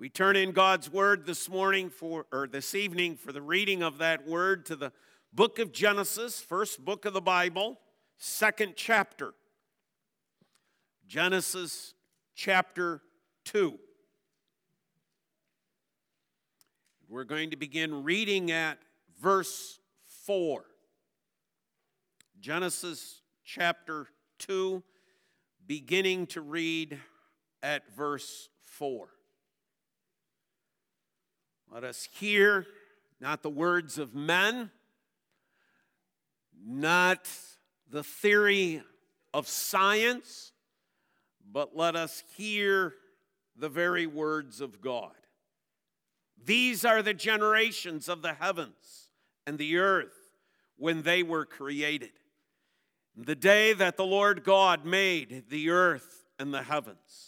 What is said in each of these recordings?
We turn in God's word this morning for or this evening for the reading of that word to the book of Genesis, first book of the Bible, second chapter. Genesis chapter 2. We're going to begin reading at verse 4. Genesis chapter 2, beginning to read at verse 4. Let us hear not the words of men, not the theory of science, but let us hear the very words of God. These are the generations of the heavens and the earth when they were created. The day that the Lord God made the earth and the heavens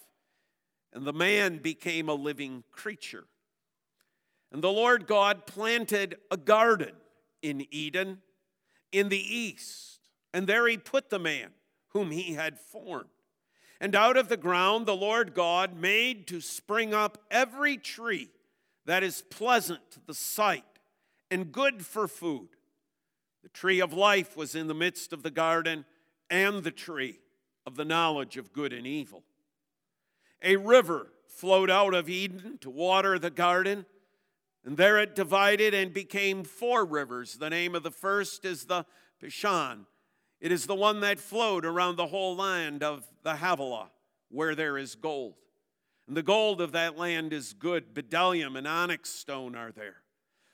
and the man became a living creature. And the Lord God planted a garden in Eden in the east, and there he put the man whom he had formed. And out of the ground the Lord God made to spring up every tree that is pleasant to the sight and good for food. The tree of life was in the midst of the garden, and the tree of the knowledge of good and evil. A river flowed out of Eden to water the garden, and there it divided and became four rivers. The name of the first is the Pishon. It is the one that flowed around the whole land of the Havilah, where there is gold. And the gold of that land is good. Bdellium and onyx stone are there.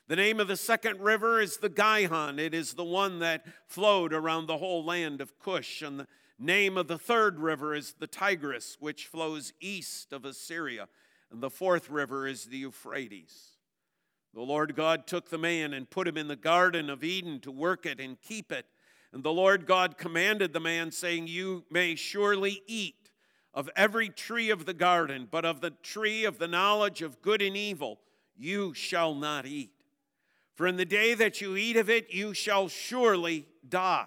The name of the second river is the Gihon. It is the one that flowed around the whole land of Cush. And the name of the third river is the Tigris, which flows east of Assyria. And the fourth river is the Euphrates. The Lord God took the man and put him in the Garden of Eden to work it and keep it. And the Lord God commanded the man, saying, You may surely eat of every tree of the garden, but of the tree of the knowledge of good and evil you shall not eat. For in the day that you eat of it, you shall surely die.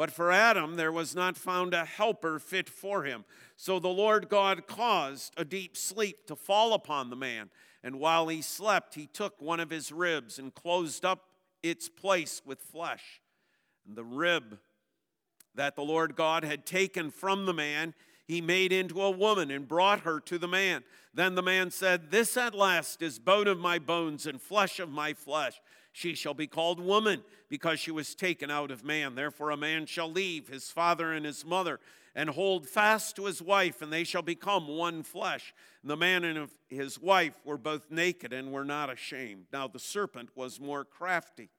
But for Adam there was not found a helper fit for him. So the Lord God caused a deep sleep to fall upon the man. And while he slept, he took one of his ribs and closed up its place with flesh. And the rib that the Lord God had taken from the man, he made into a woman and brought her to the man. Then the man said, This at last is bone of my bones and flesh of my flesh. She shall be called woman because she was taken out of man. Therefore, a man shall leave his father and his mother and hold fast to his wife, and they shall become one flesh. And the man and his wife were both naked and were not ashamed. Now, the serpent was more crafty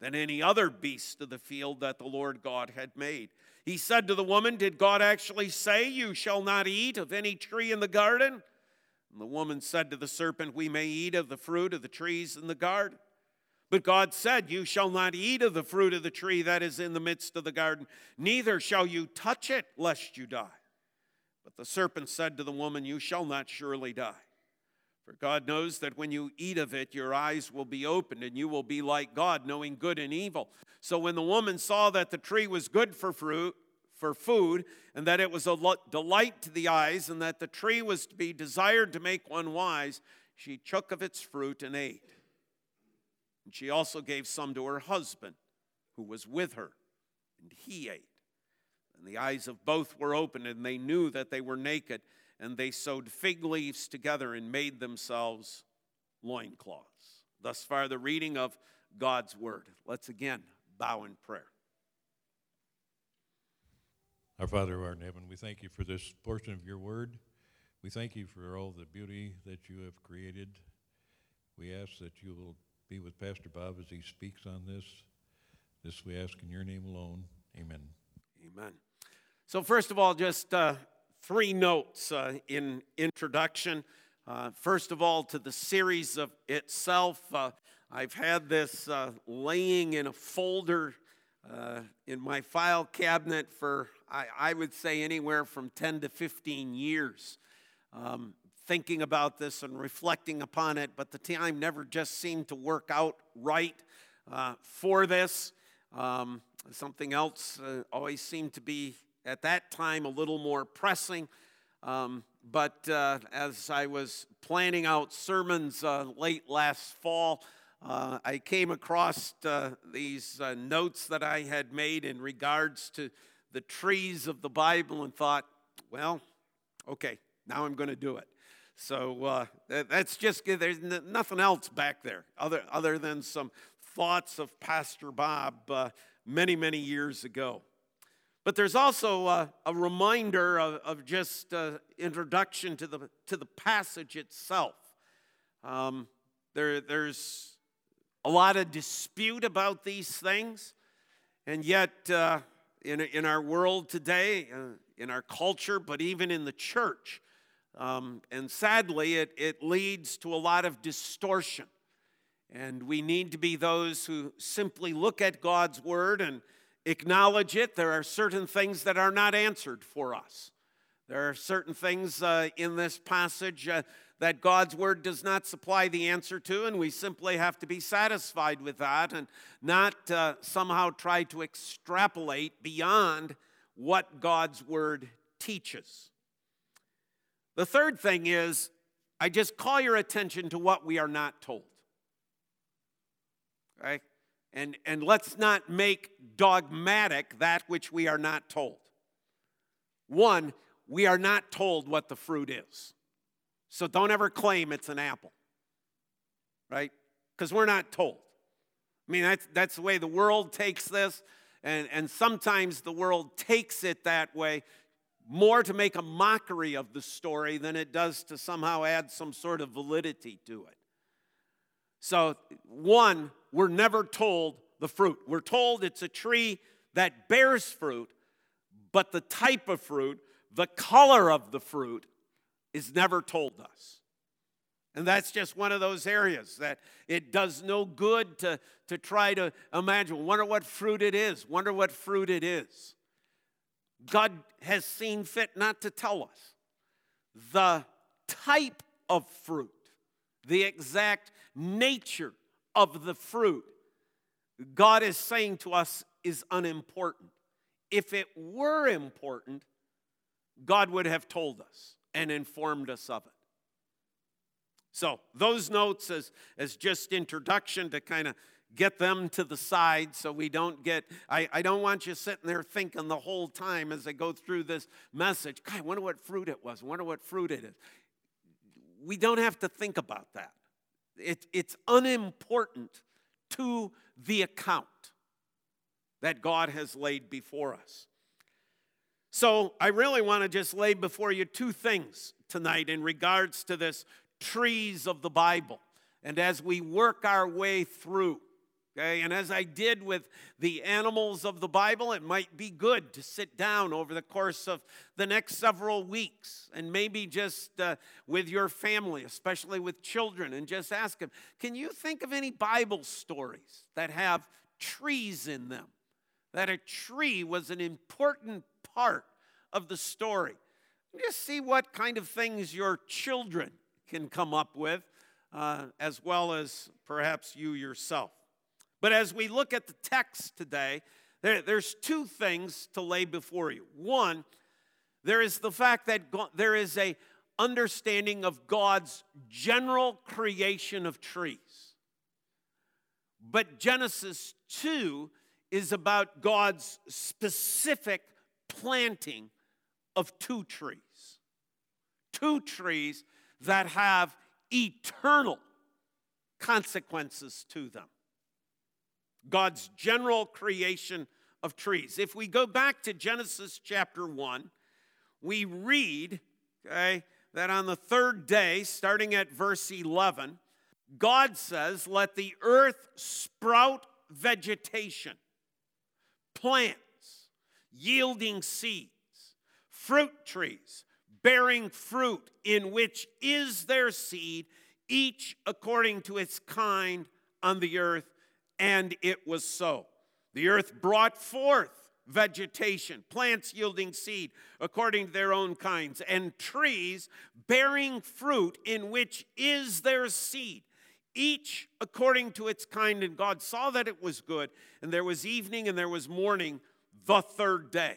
than any other beast of the field that the Lord God had made. He said to the woman, Did God actually say, You shall not eat of any tree in the garden? And the woman said to the serpent, We may eat of the fruit of the trees in the garden. But God said, You shall not eat of the fruit of the tree that is in the midst of the garden, neither shall you touch it, lest you die. But the serpent said to the woman, You shall not surely die. For God knows that when you eat of it, your eyes will be opened, and you will be like God, knowing good and evil. So when the woman saw that the tree was good for fruit, for food, and that it was a delight to the eyes, and that the tree was to be desired to make one wise, she took of its fruit and ate. And she also gave some to her husband, who was with her, and he ate. And the eyes of both were opened, and they knew that they were naked, and they sewed fig leaves together and made themselves loincloths. Thus far, the reading of God's word. Let's again bow in prayer. Our Father who art in heaven, we thank you for this portion of your word. We thank you for all the beauty that you have created. We ask that you will be with Pastor Bob as he speaks on this. This we ask in your name alone. Amen. Amen. So, first of all, just uh, three notes uh, in introduction. Uh, first of all, to the series of itself, uh, I've had this uh, laying in a folder uh, in my file cabinet for, I, I, would say, anywhere from 10 to 15 years. Um, thinking about this and reflecting upon it, but the time never just seemed to work out right uh, for this. Um, something else uh, always seemed to be, at that time, a little more pressing. Um, but uh, as I was planning out sermons uh, late last fall, uh, I came across uh, these notes that I had made in regards to the trees of the Bible and thought, well, okay, now I'm going to do it. So uh, that's just, there's nothing else back there other, other than some thoughts of Pastor Bob uh, many, many years ago. But there's also a, a reminder of, of just uh, introduction to the, to the passage itself. Um, there, there's a lot of dispute about these things, and yet uh, in, in our world today, uh, in our culture, but even in the church, um, and sadly, it, it leads to a lot of distortion. And we need to be those who simply look at God's word and acknowledge it. There are certain things that are not answered for us. There are certain things uh, in this passage uh, that God's word does not supply the answer to, and we simply have to be satisfied with that and not uh, somehow try to extrapolate beyond what God's word teaches. The third thing is, I just call your attention to what we are not told. Right? And, and let's not make dogmatic that which we are not told. One, we are not told what the fruit is. So don't ever claim it's an apple, right? Because we're not told. I mean, that's, that's the way the world takes this, and, and sometimes the world takes it that way more to make a mockery of the story than it does to somehow add some sort of validity to it. So, one, we're never told the fruit. We're told it's a tree that bears fruit, but the type of fruit, the color of the fruit, is never told us. And that's just one of those areas that it does no good to, to try to imagine. Wonder what fruit it is. Wonder what fruit it is. God has seen fit not to tell us the type of fruit, the exact nature of the fruit, God is saying to us is unimportant. If it were important, God would have told us and informed us of it. So, those notes as, as just introduction to kind of get them to the side so we don't get, I, I don't want you sitting there thinking the whole time as I go through this message, God, I wonder what fruit it was, I wonder what fruit it is. We don't have to think about that. It, it's unimportant to the account that God has laid before us. So, I really want to just lay before you two things tonight in regards to this trees of the Bible. And as we work our way through, Okay, and as I did with the animals of the Bible, it might be good to sit down over the course of the next several weeks and maybe just uh, with your family, especially with children, and just ask them Can you think of any Bible stories that have trees in them? That a tree was an important part of the story. Just see what kind of things your children can come up with, uh, as well as perhaps you yourself. But as we look at the text today, there, there's two things to lay before you. One, there is the fact that God, there is a understanding of God's general creation of trees. But Genesis 2 is about God's specific planting of two trees. Two trees that have eternal consequences to them. God's general creation of trees. If we go back to Genesis chapter 1, we read, okay, that on the third day, starting at verse 11, God says, Let the earth sprout vegetation, plants yielding seeds, fruit trees bearing fruit, in which is their seed, each according to its kind on the earth. And it was so. The earth brought forth vegetation, plants yielding seed according to their own kinds, and trees bearing fruit in which is their seed, each according to its kind. And God saw that it was good, and there was evening and there was morning the third day.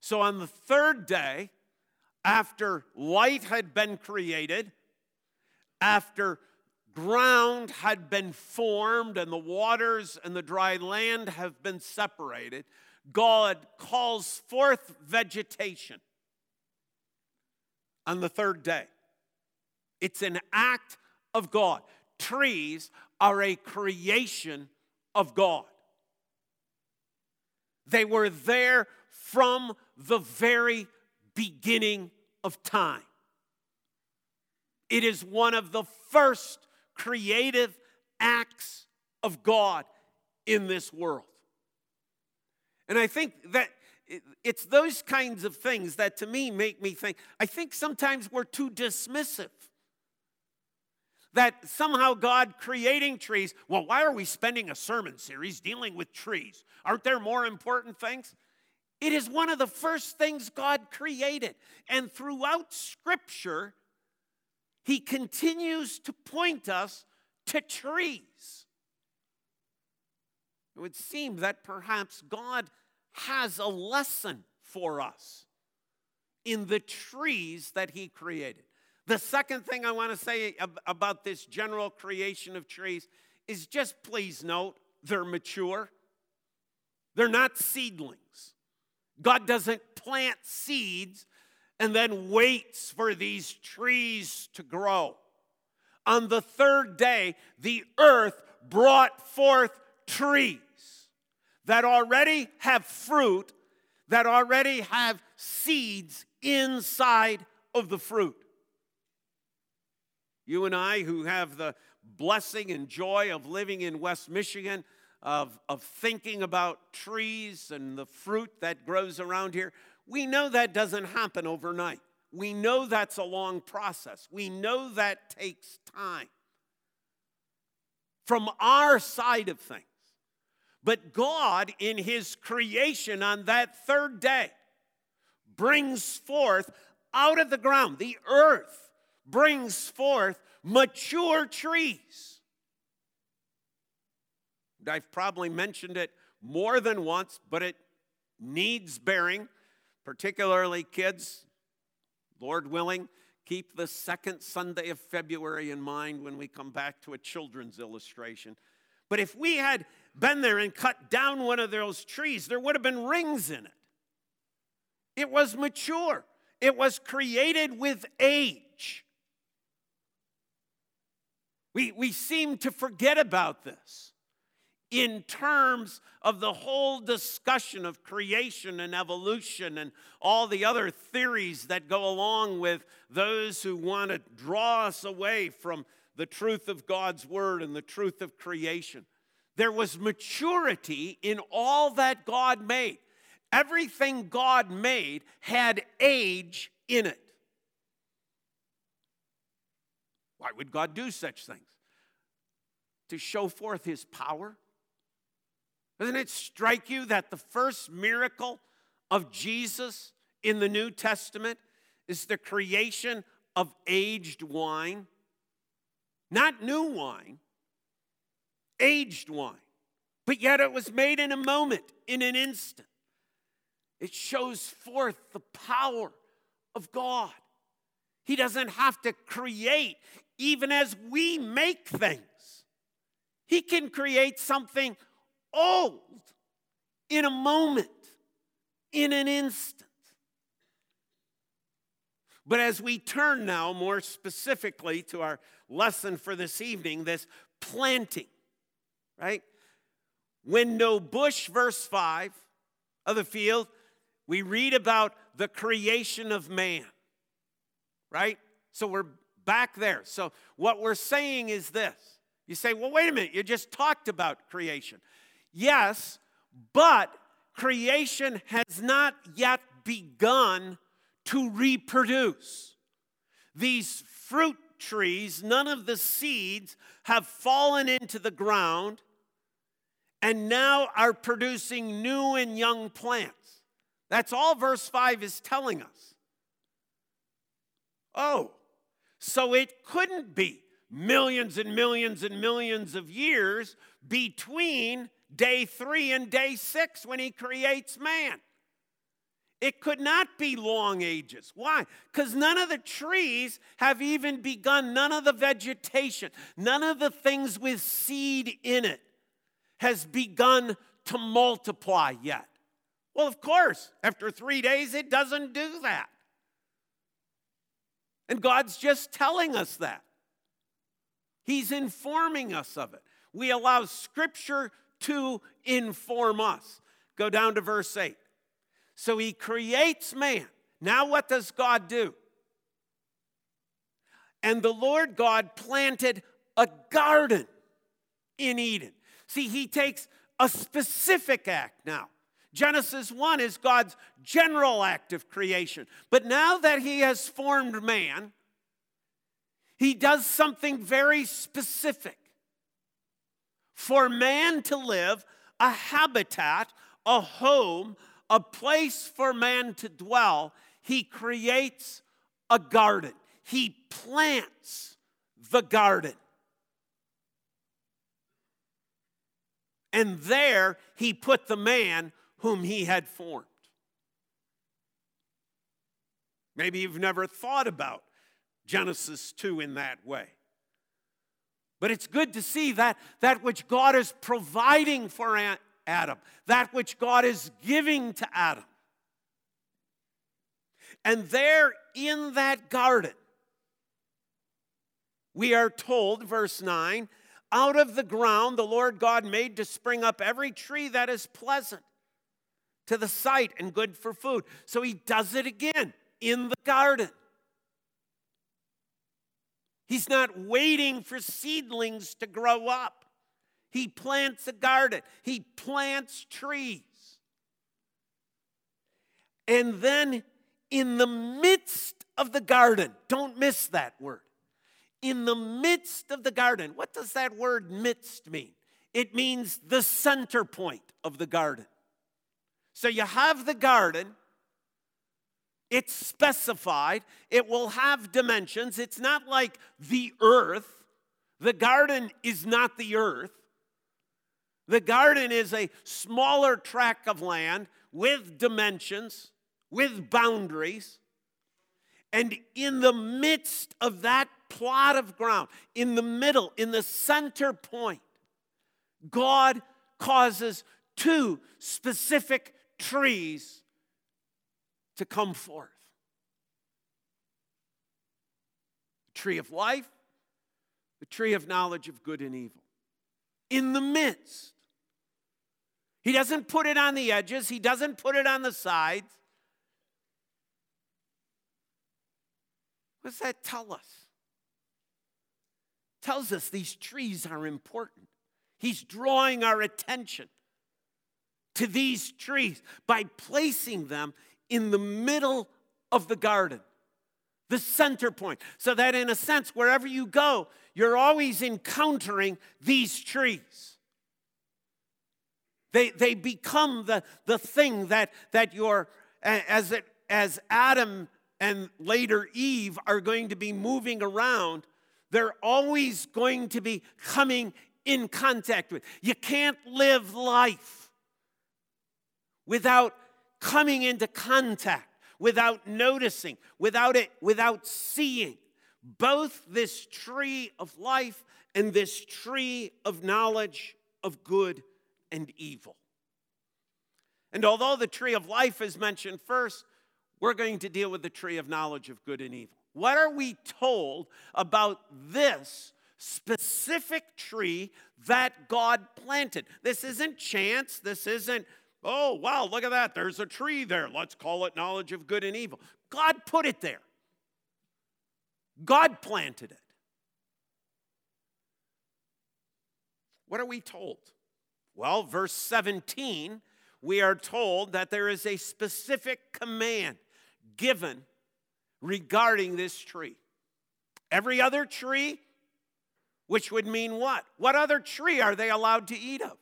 So on the third day, after light had been created, after ground had been formed and the waters and the dry land have been separated, God calls forth vegetation on the third day. It's an act of God. Trees are a creation of God. They were there from the very beginning of time. It is one of the first creative acts of God in this world. And I think that it's those kinds of things that to me make me think, I think sometimes we're too dismissive. That somehow God creating trees, well, why are we spending a sermon series dealing with trees? Aren't there more important things? It is one of the first things God created. And throughout Scripture, He continues to point us to trees. It would seem that perhaps God has a lesson for us in the trees that He created. The second thing I want to say about this general creation of trees is just please note they're mature, they're not seedlings. God doesn't plant seeds and then waits for these trees to grow. On the third day, the earth brought forth trees that already have fruit, that already have seeds inside of the fruit. You and I, who have the blessing and joy of living in West Michigan, of, of thinking about trees and the fruit that grows around here, we know that doesn't happen overnight. We know that's a long process. We know that takes time. From our side of things. But God, in His creation on that third day, brings forth out of the ground, the earth brings forth mature trees I've probably mentioned it more than once, but it needs bearing, particularly kids. Lord willing, keep the second Sunday of February in mind when we come back to a children's illustration. But if we had been there and cut down one of those trees, there would have been rings in it. It was mature, it was created with age. We, we seem to forget about this in terms of the whole discussion of creation and evolution and all the other theories that go along with those who want to draw us away from the truth of God's word and the truth of creation. There was maturity in all that God made. Everything God made had age in it. Why would God do such things? To show forth his power, doesn't it strike you that the first miracle of Jesus in the New Testament is the creation of aged wine? Not new wine, aged wine. But yet it was made in a moment, in an instant. It shows forth the power of God. He doesn't have to create, even as we make things. He can create something old in a moment, in an instant. But as we turn now more specifically to our lesson for this evening, this planting, right? When no bush, verse 5 of the field, we read about the creation of man, right? So we're back there. So what we're saying is this you say, well, wait a minute, you just talked about creation. Yes, but creation has not yet begun to reproduce. These fruit trees, none of the seeds have fallen into the ground and now are producing new and young plants. That's all verse 5 is telling us. Oh, so it couldn't be millions and millions and millions of years between day three and day six when he creates man. It could not be long ages. Why? Because none of the trees have even begun, none of the vegetation, none of the things with seed in it has begun to multiply yet. Well, of course, after three days, it doesn't do that. And God's just telling us that. He's informing us of it. We allow Scripture to inform us. Go down to verse 8. So he creates man. Now, what does God do? And the Lord God planted a garden in Eden. See, he takes a specific act now. Genesis 1 is God's general act of creation. But now that he has formed man, he does something very specific. For man to live, a habitat, a home, a place for man to dwell, he creates a garden. He plants the garden. And there he put the man whom he had formed. Maybe you've never thought about Genesis 2 in that way. But it's good to see that that which God is providing for Adam, that which God is giving to Adam. And there in that garden, we are told, verse 9, out of the ground the Lord God made to spring up every tree that is pleasant to the sight and good for food. So he does it again in the garden. He's not waiting for seedlings to grow up. He plants a garden, he plants trees. And then in the midst of the garden, don't miss that word. In the midst of the garden, what does that word midst mean? It means the center point of the garden. So you have the garden, it's specified, it will have dimensions. It's not like the earth. The garden is not the earth. The garden is a smaller tract of land with dimensions, with boundaries. And in the midst of that plot of ground, in the middle, in the center point, God causes two specific trees to come forth the tree of life, the tree of knowledge of good and evil. In the midst, he doesn't put it on the edges, he doesn't put it on the sides. What does that tell us? It tells us these trees are important. He's drawing our attention to these trees by placing them in the middle of the garden, the center point, so that in a sense, wherever you go, you're always encountering these trees. They, they become the, the thing that, that you're, as, it, as Adam and later Eve are going to be moving around, they're always going to be coming in contact with. You can't live life without coming into contact, without noticing, without it, without seeing. Both this tree of life and this tree of knowledge of good and evil. And although the tree of life is mentioned first, we're going to deal with the tree of knowledge of good and evil. What are we told about this specific tree that God planted? This isn't chance. This isn't, oh, wow, look at that. There's a tree there. Let's call it knowledge of good and evil. God put it there, God planted it. What are we told? Well, verse 17, we are told that there is a specific command given regarding this tree. Every other tree, which would mean what? What other tree are they allowed to eat of?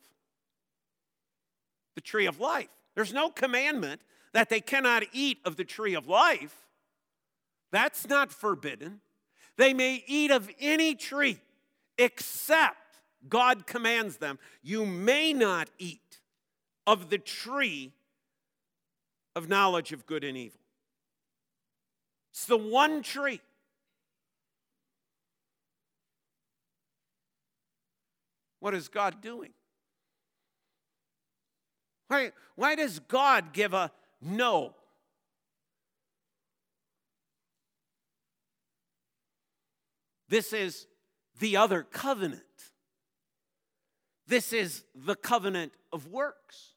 The tree of life. There's no commandment that they cannot eat of the tree of life. That's not forbidden. They may eat of any tree except God commands them, you may not eat of the tree of knowledge of good and evil. It's the one tree. What is God doing? Why, why does God give a no? This is the other covenant. This is the covenant of works.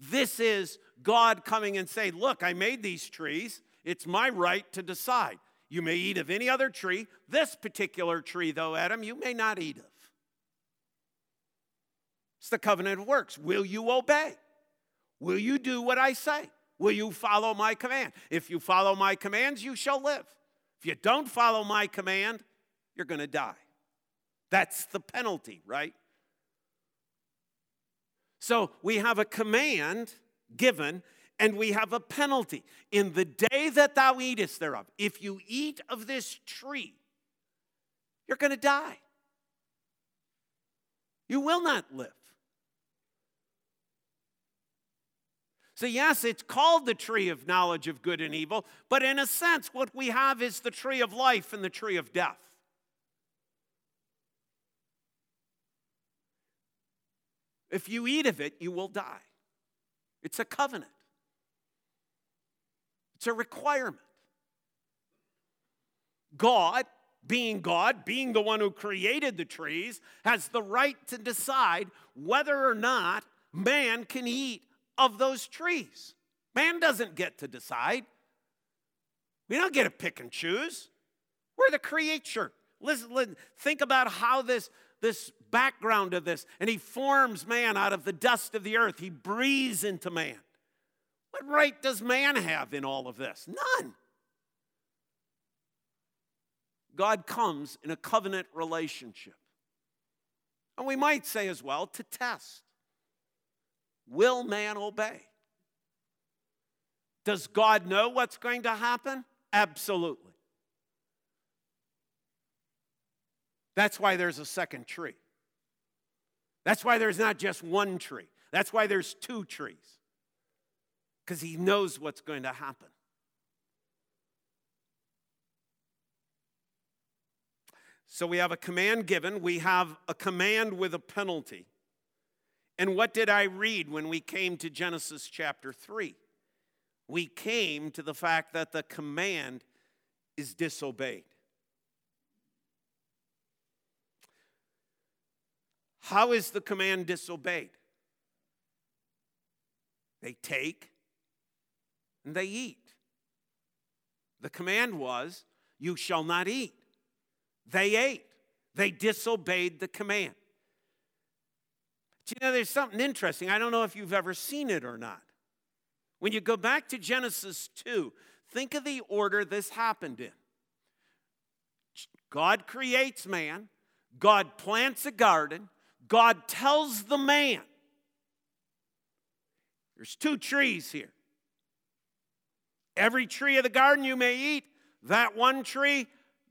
This is God coming and saying, Look, I made these trees. It's my right to decide. You may eat of any other tree. This particular tree, though, Adam, you may not eat of. It's the covenant of works. Will you obey? Will you do what I say? Will you follow my command? If you follow my commands, you shall live. If you don't follow my command, you're going to die. That's the penalty, right? So we have a command given and we have a penalty. In the day that thou eatest thereof, if you eat of this tree, you're going to die. You will not live. So, yes, it's called the tree of knowledge of good and evil, but in a sense, what we have is the tree of life and the tree of death. If you eat of it, you will die. It's a covenant, it's a requirement. God, being God, being the one who created the trees, has the right to decide whether or not man can eat of those trees. Man doesn't get to decide. We don't get to pick and choose. We're the creature. Listen, listen, think about how this, this background of this. And he forms man out of the dust of the earth. He breathes into man. What right does man have in all of this? None. God comes in a covenant relationship. And we might say as well to test will man obey? Does God know what's going to happen? Absolutely. That's why there's a second tree. That's why there's not just one tree. That's why there's two trees. Because he knows what's going to happen. So we have a command given, we have a command with a penalty. And what did I read when we came to Genesis chapter 3? We came to the fact that the command is disobeyed. How is the command disobeyed? They take and they eat. The command was, You shall not eat. They ate. They disobeyed the command. But you know, there's something interesting. I don't know if you've ever seen it or not. When you go back to Genesis 2, think of the order this happened in. God creates man, God plants a garden, God tells the man, there's two trees here. Every tree of the garden you may eat, that one tree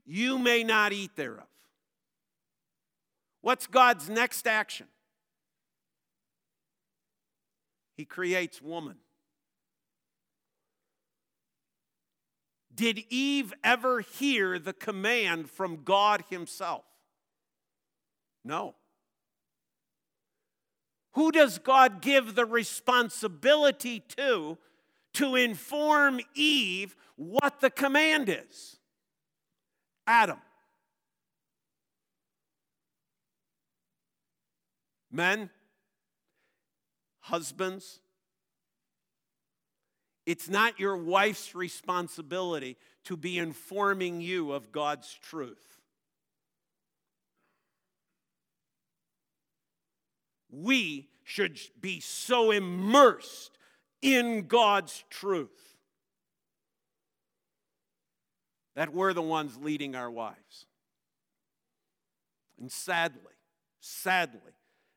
you may not eat thereof. What's God's next action? He creates woman. Did Eve ever hear the command from God Himself? No. Who does God give the responsibility to to inform Eve what the command is? Adam. Men, husbands, it's not your wife's responsibility to be informing you of God's truth. We should be so immersed in God's truth that we're the ones leading our wives. And sadly, sadly,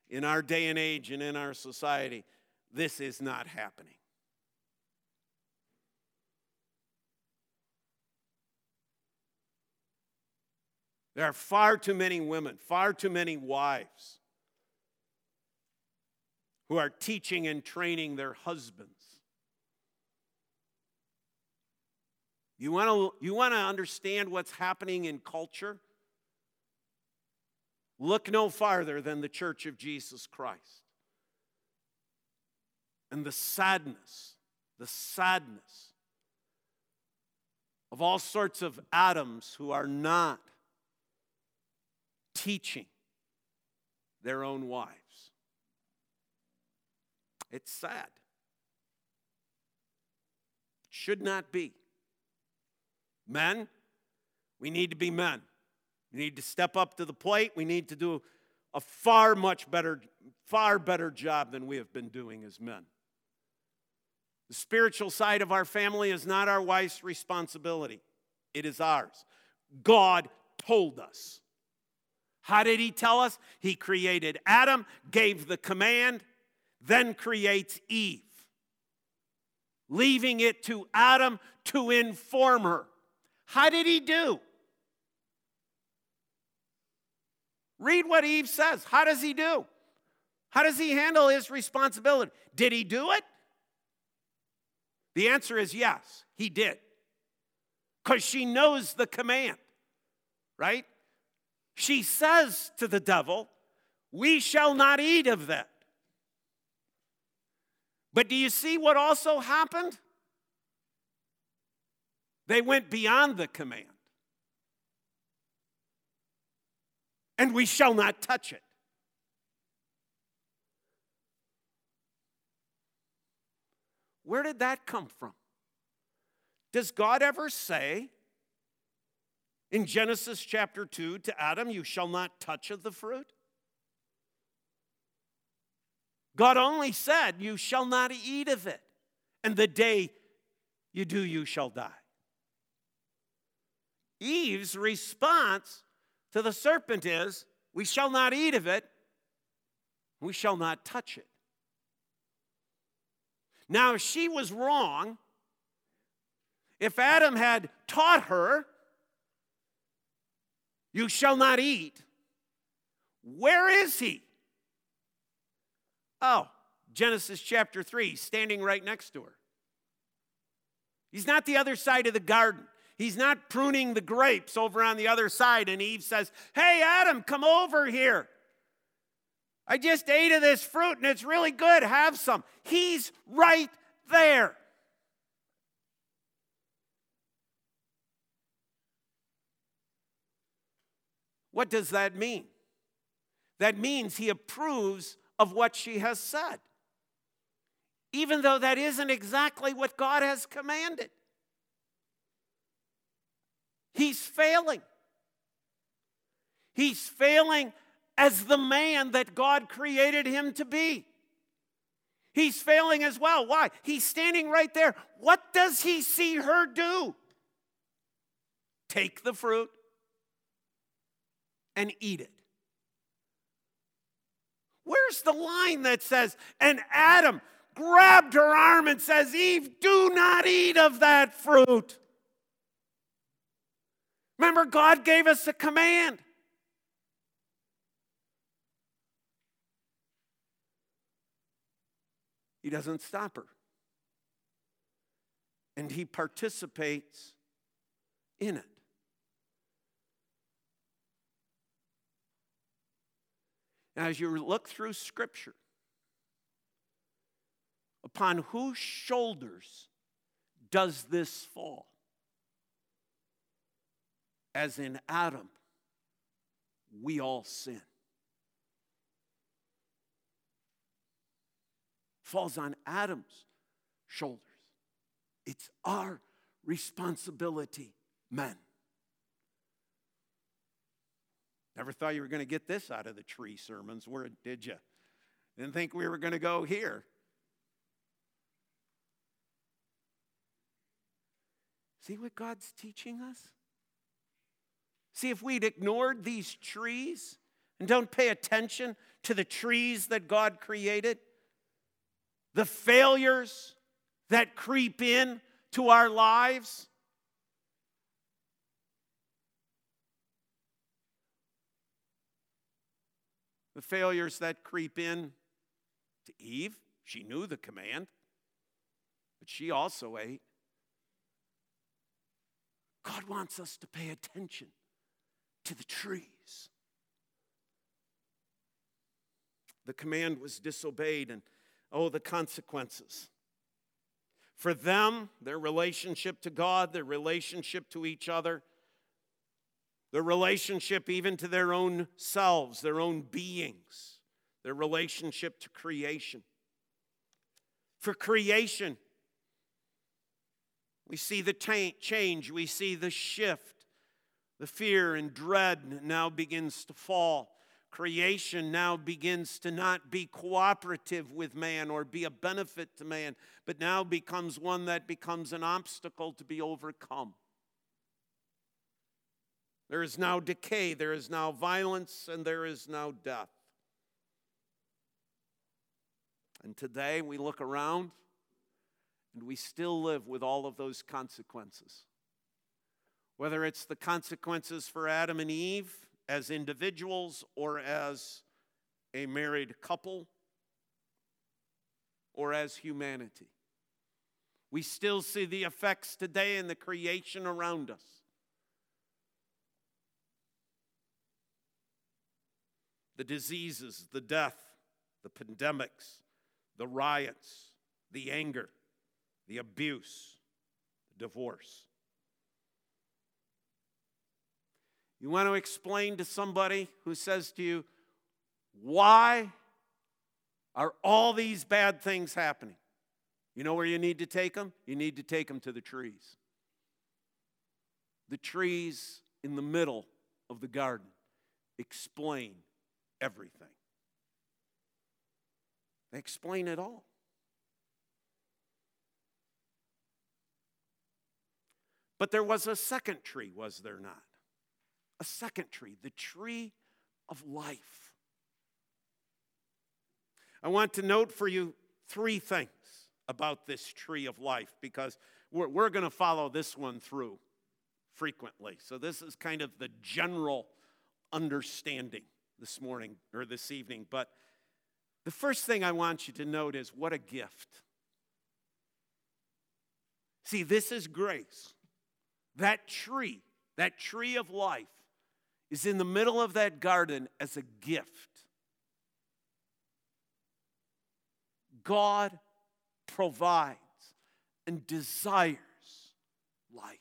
in our day and age and in our society, this is not happening. There are far too many women, far too many wives who are teaching and training their husbands. You want to you want to understand what's happening in culture? Look no farther than the church of Jesus Christ. And the sadness, the sadness of all sorts of Adams who are not teaching their own wives. It's sad. Should not be. Men, we need to be men. We need to step up to the plate. We need to do a far much better, far better job than we have been doing as men. The spiritual side of our family is not our wife's responsibility, it is ours. God told us. How did he tell us? He created Adam, gave the command, then creates Eve, leaving it to Adam to inform her. How did he do? Read what Eve says. How does he do? How does he handle his responsibility? Did he do it? The answer is yes, he did. Because she knows the command, right? She says to the devil, We shall not eat of that. But do you see what also happened? They went beyond the command. And we shall not touch it. Where did that come from? Does God ever say in Genesis chapter 2 to Adam, You shall not touch of the fruit? God only said, You shall not eat of it, and the day you do, you shall die. Eve's response to the serpent is, We shall not eat of it, we shall not touch it. Now, if she was wrong. If Adam had taught her, You shall not eat, where is he? Oh, Genesis chapter 3, standing right next to her. He's not the other side of the garden. He's not pruning the grapes over on the other side. And Eve says, Hey, Adam, come over here. I just ate of this fruit and it's really good. Have some. He's right there. What does that mean? That means he approves of what she has said, even though that isn't exactly what God has commanded. He's failing. He's failing as the man that God created him to be. He's failing as well. Why? He's standing right there. What does he see her do? Take the fruit and eat it. Where's the line that says, and Adam grabbed her arm and says, Eve, do not eat of that fruit? Remember, God gave us a command. He doesn't stop her. And he participates in it. Now, as you look through Scripture, Upon whose shoulders does this fall? As in Adam, we all sin. Falls on Adam's shoulders. It's our responsibility, men. Never thought you were going to get this out of the tree sermons, where did you? Didn't think we were going to go here. See what God's teaching us? See, if we'd ignored these trees and don't pay attention to the trees that God created, the failures that creep in to our lives, the failures that creep in to Eve. She knew the command, but she also ate. God wants us to pay attention to the trees. The command was disobeyed, and oh, the consequences. For them, their relationship to God, their relationship to each other, their relationship even to their own selves, their own beings, their relationship to creation. For creation, we see the change, we see the shift. The fear and dread now begins to fall. Creation now begins to not be cooperative with man or be a benefit to man, but now becomes one that becomes an obstacle to be overcome. There is now decay, there is now violence, and there is now death. And today we look around and we still live with all of those consequences. Whether it's the consequences for Adam and Eve as individuals or as a married couple or as humanity. We still see the effects today in the creation around us. the diseases, the death, the pandemics, the riots, the anger, the abuse, the divorce. You want to explain to somebody who says to you, why are all these bad things happening? You know where you need to take them? You need to take them to the trees. The trees in the middle of the garden explain everything. They explain it all. But there was a second tree, was there not? A second tree, the tree of life. I want to note for you three things about this tree of life because we're, we're going to follow this one through frequently. So, this is kind of the general understanding this morning or this evening, but the first thing I want you to note is what a gift. See, this is grace. That tree, that tree of life, is in the middle of that garden as a gift. God provides and desires life.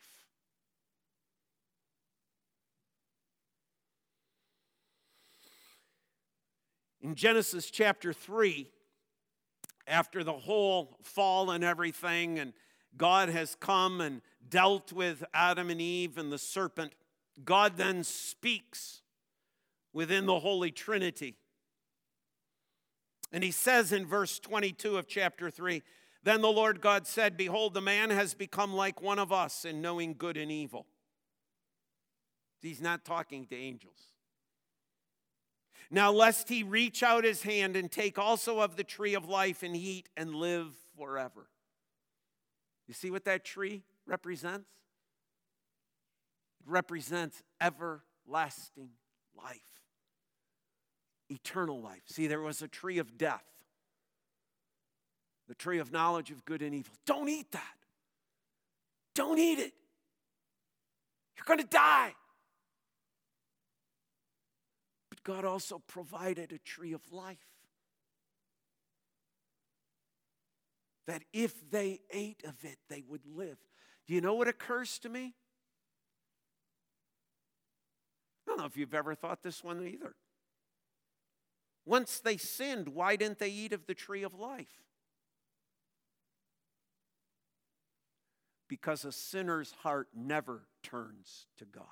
In Genesis chapter 3, after the whole fall and everything, and God has come and dealt with Adam and Eve and the serpent, God then speaks within the Holy Trinity. And he says in verse 22 of chapter 3 Then the Lord God said, Behold, the man has become like one of us in knowing good and evil. He's not talking to angels. Now, lest he reach out his hand and take also of the tree of life and eat and live forever. You see what that tree represents? Represents everlasting life, eternal life. See, there was a tree of death, the tree of knowledge of good and evil. Don't eat that. Don't eat it. You're going to die. But God also provided a tree of life. that if they ate of it, they would live. Do you know what occurs to me? I don't know if you've ever thought this one either. Once they sinned, why didn't they eat of the tree of life? Because a sinner's heart never turns to God.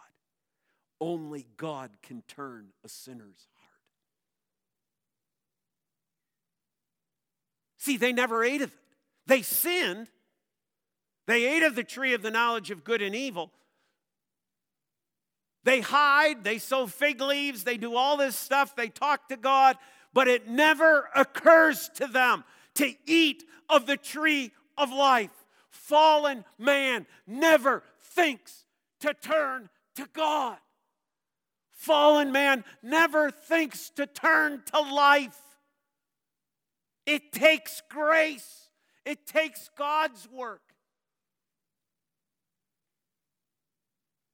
Only God can turn a sinner's heart. See, they never ate of it. They sinned. They ate of the tree of the knowledge of good and evil. They hide, they sew fig leaves, they do all this stuff, they talk to God, but it never occurs to them to eat of the tree of life. Fallen man never thinks to turn to God. Fallen man never thinks to turn to life. It takes grace, it takes God's work.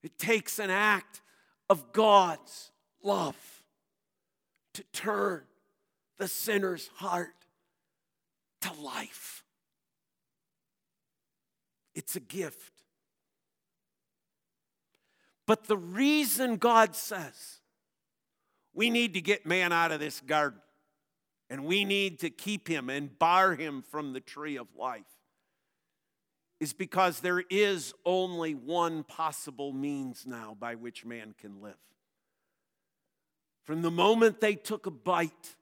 It takes an act of God's love to turn the sinner's heart to life. It's a gift. But the reason God says we need to get man out of this garden and we need to keep him and bar him from the tree of life is because there is only one possible means now by which man can live. From the moment they took a bite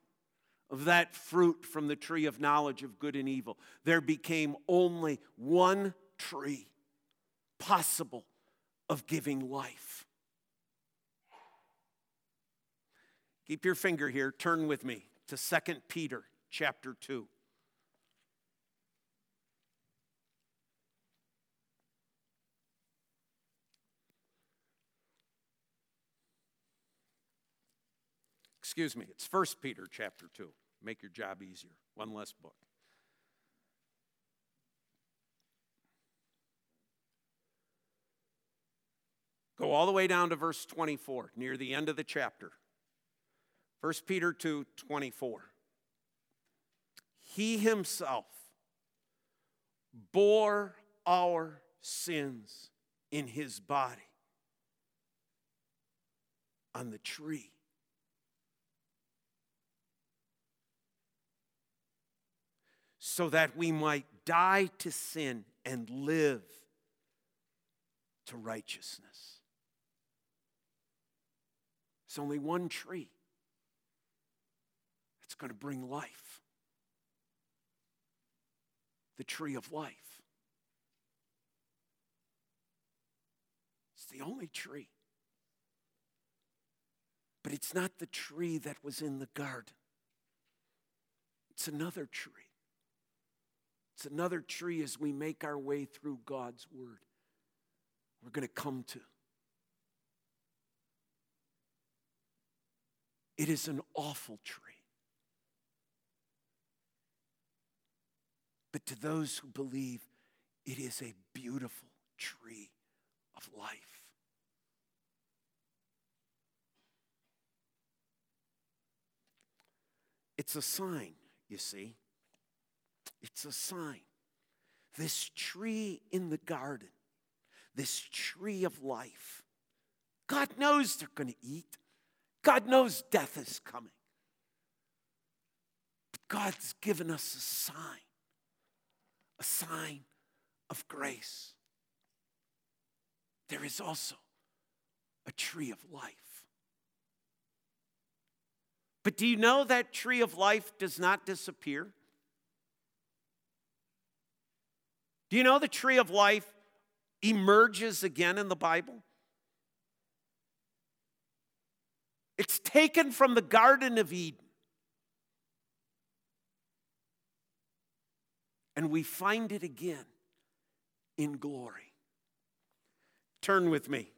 of that fruit from the tree of knowledge of good and evil, there became only one tree possible of giving life. Keep your finger here, turn with me to 2 Peter chapter 2. Excuse me, it's 1 Peter chapter 2. Make your job easier. One less book. Go all the way down to verse 24, near the end of the chapter. 1 Peter 2 24. He himself bore our sins in his body on the tree so that we might die to sin and live to righteousness. It's only one tree that's going to bring life the tree of life. It's the only tree. But it's not the tree that was in the garden, it's another tree. It's another tree as we make our way through God's Word. We're going to come to. It is an awful tree. But to those who believe, it is a beautiful tree of life. It's a sign, you see. It's a sign. This tree in the garden, this tree of life, God knows they're going to eat. God knows death is coming. But God's given us a sign, a sign of grace. There is also a tree of life. But do you know that tree of life does not disappear? Do you know the tree of life emerges again in the Bible? It's taken from the Garden of Eden. And we find it again in glory. Turn with me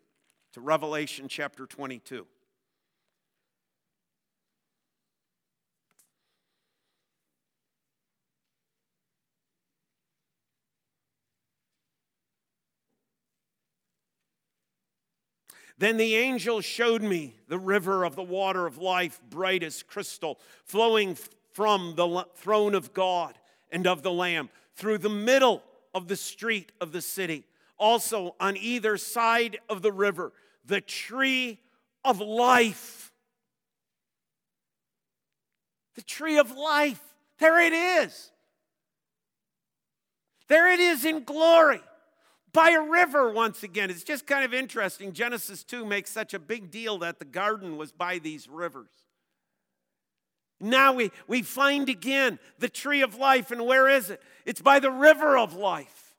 to Revelation chapter 22. Then the angel showed me the river of the water of life, bright as crystal, flowing from the throne of God and of the Lamb through the middle of the street of the city. Also, on either side of the river, the tree of life. The tree of life. There it is. There it is in glory by a river once again. It's just kind of interesting. Genesis 2 makes such a big deal that the garden was by these rivers. Now we, we find again the tree of life, and where is it? It's by the river of life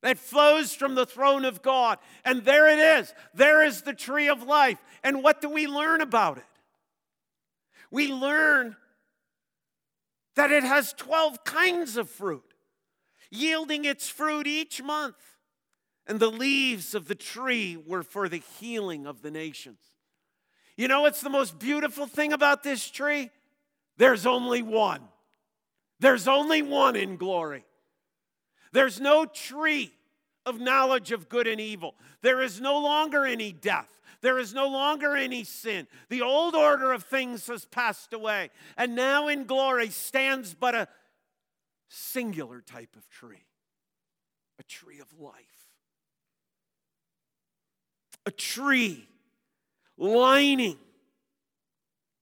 that flows from the throne of God. And there it is. There is the tree of life. And what do we learn about it? We learn that it has 12 kinds of fruit yielding its fruit each month. And the leaves of the tree were for the healing of the nations. You know what's the most beautiful thing about this tree? There's only one. There's only one in glory. There's no tree of knowledge of good and evil. There is no longer any death. There is no longer any sin. The old order of things has passed away. And now in glory stands but a singular type of tree a tree of life. A tree lining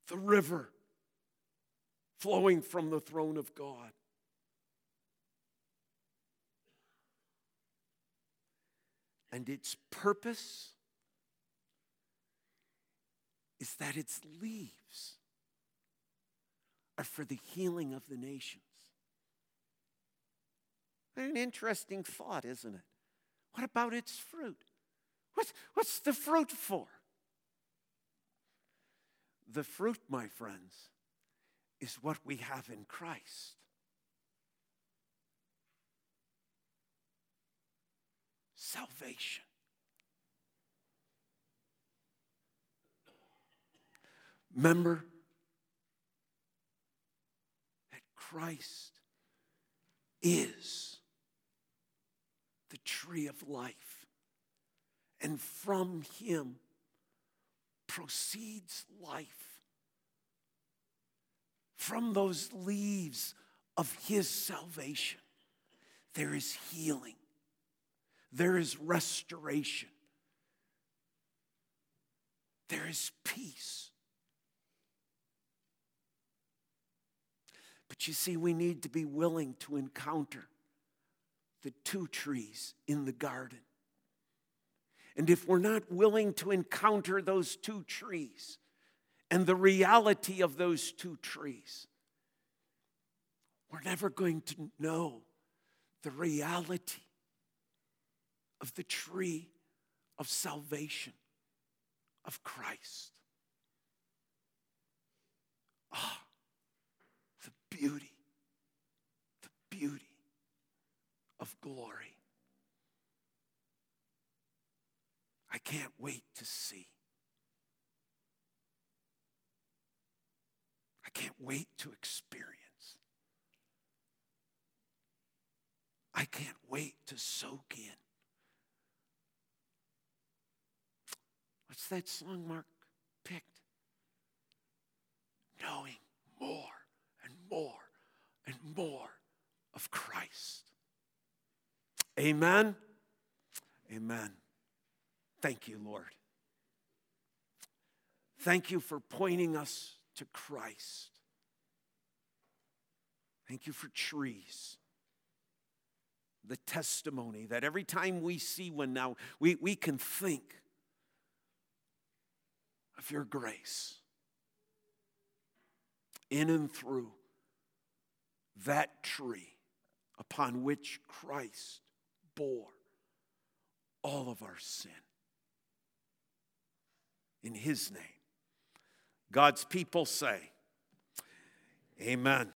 the river flowing from the throne of God. And its purpose is that its leaves are for the healing of the nations. An interesting thought, isn't it? What about its fruit? What's, what's the fruit for? The fruit, my friends, is what we have in Christ. Salvation. Remember that Christ is the tree of life. And from him proceeds life. From those leaves of his salvation, there is healing, there is restoration, there is peace. But you see, we need to be willing to encounter the two trees in the garden. And if we're not willing to encounter those two trees and the reality of those two trees, we're never going to know the reality of the tree of salvation of Christ. Ah, the beauty, the beauty of glory. I can't wait to see. I can't wait to experience. I can't wait to soak in. What's that song Mark picked? Knowing more and more and more of Christ. Amen. Amen. Thank you, Lord. Thank you for pointing us to Christ. Thank you for trees. The testimony that every time we see one now, we, we can think of your grace in and through that tree upon which Christ bore all of our sin. In His name. God's people say, Amen.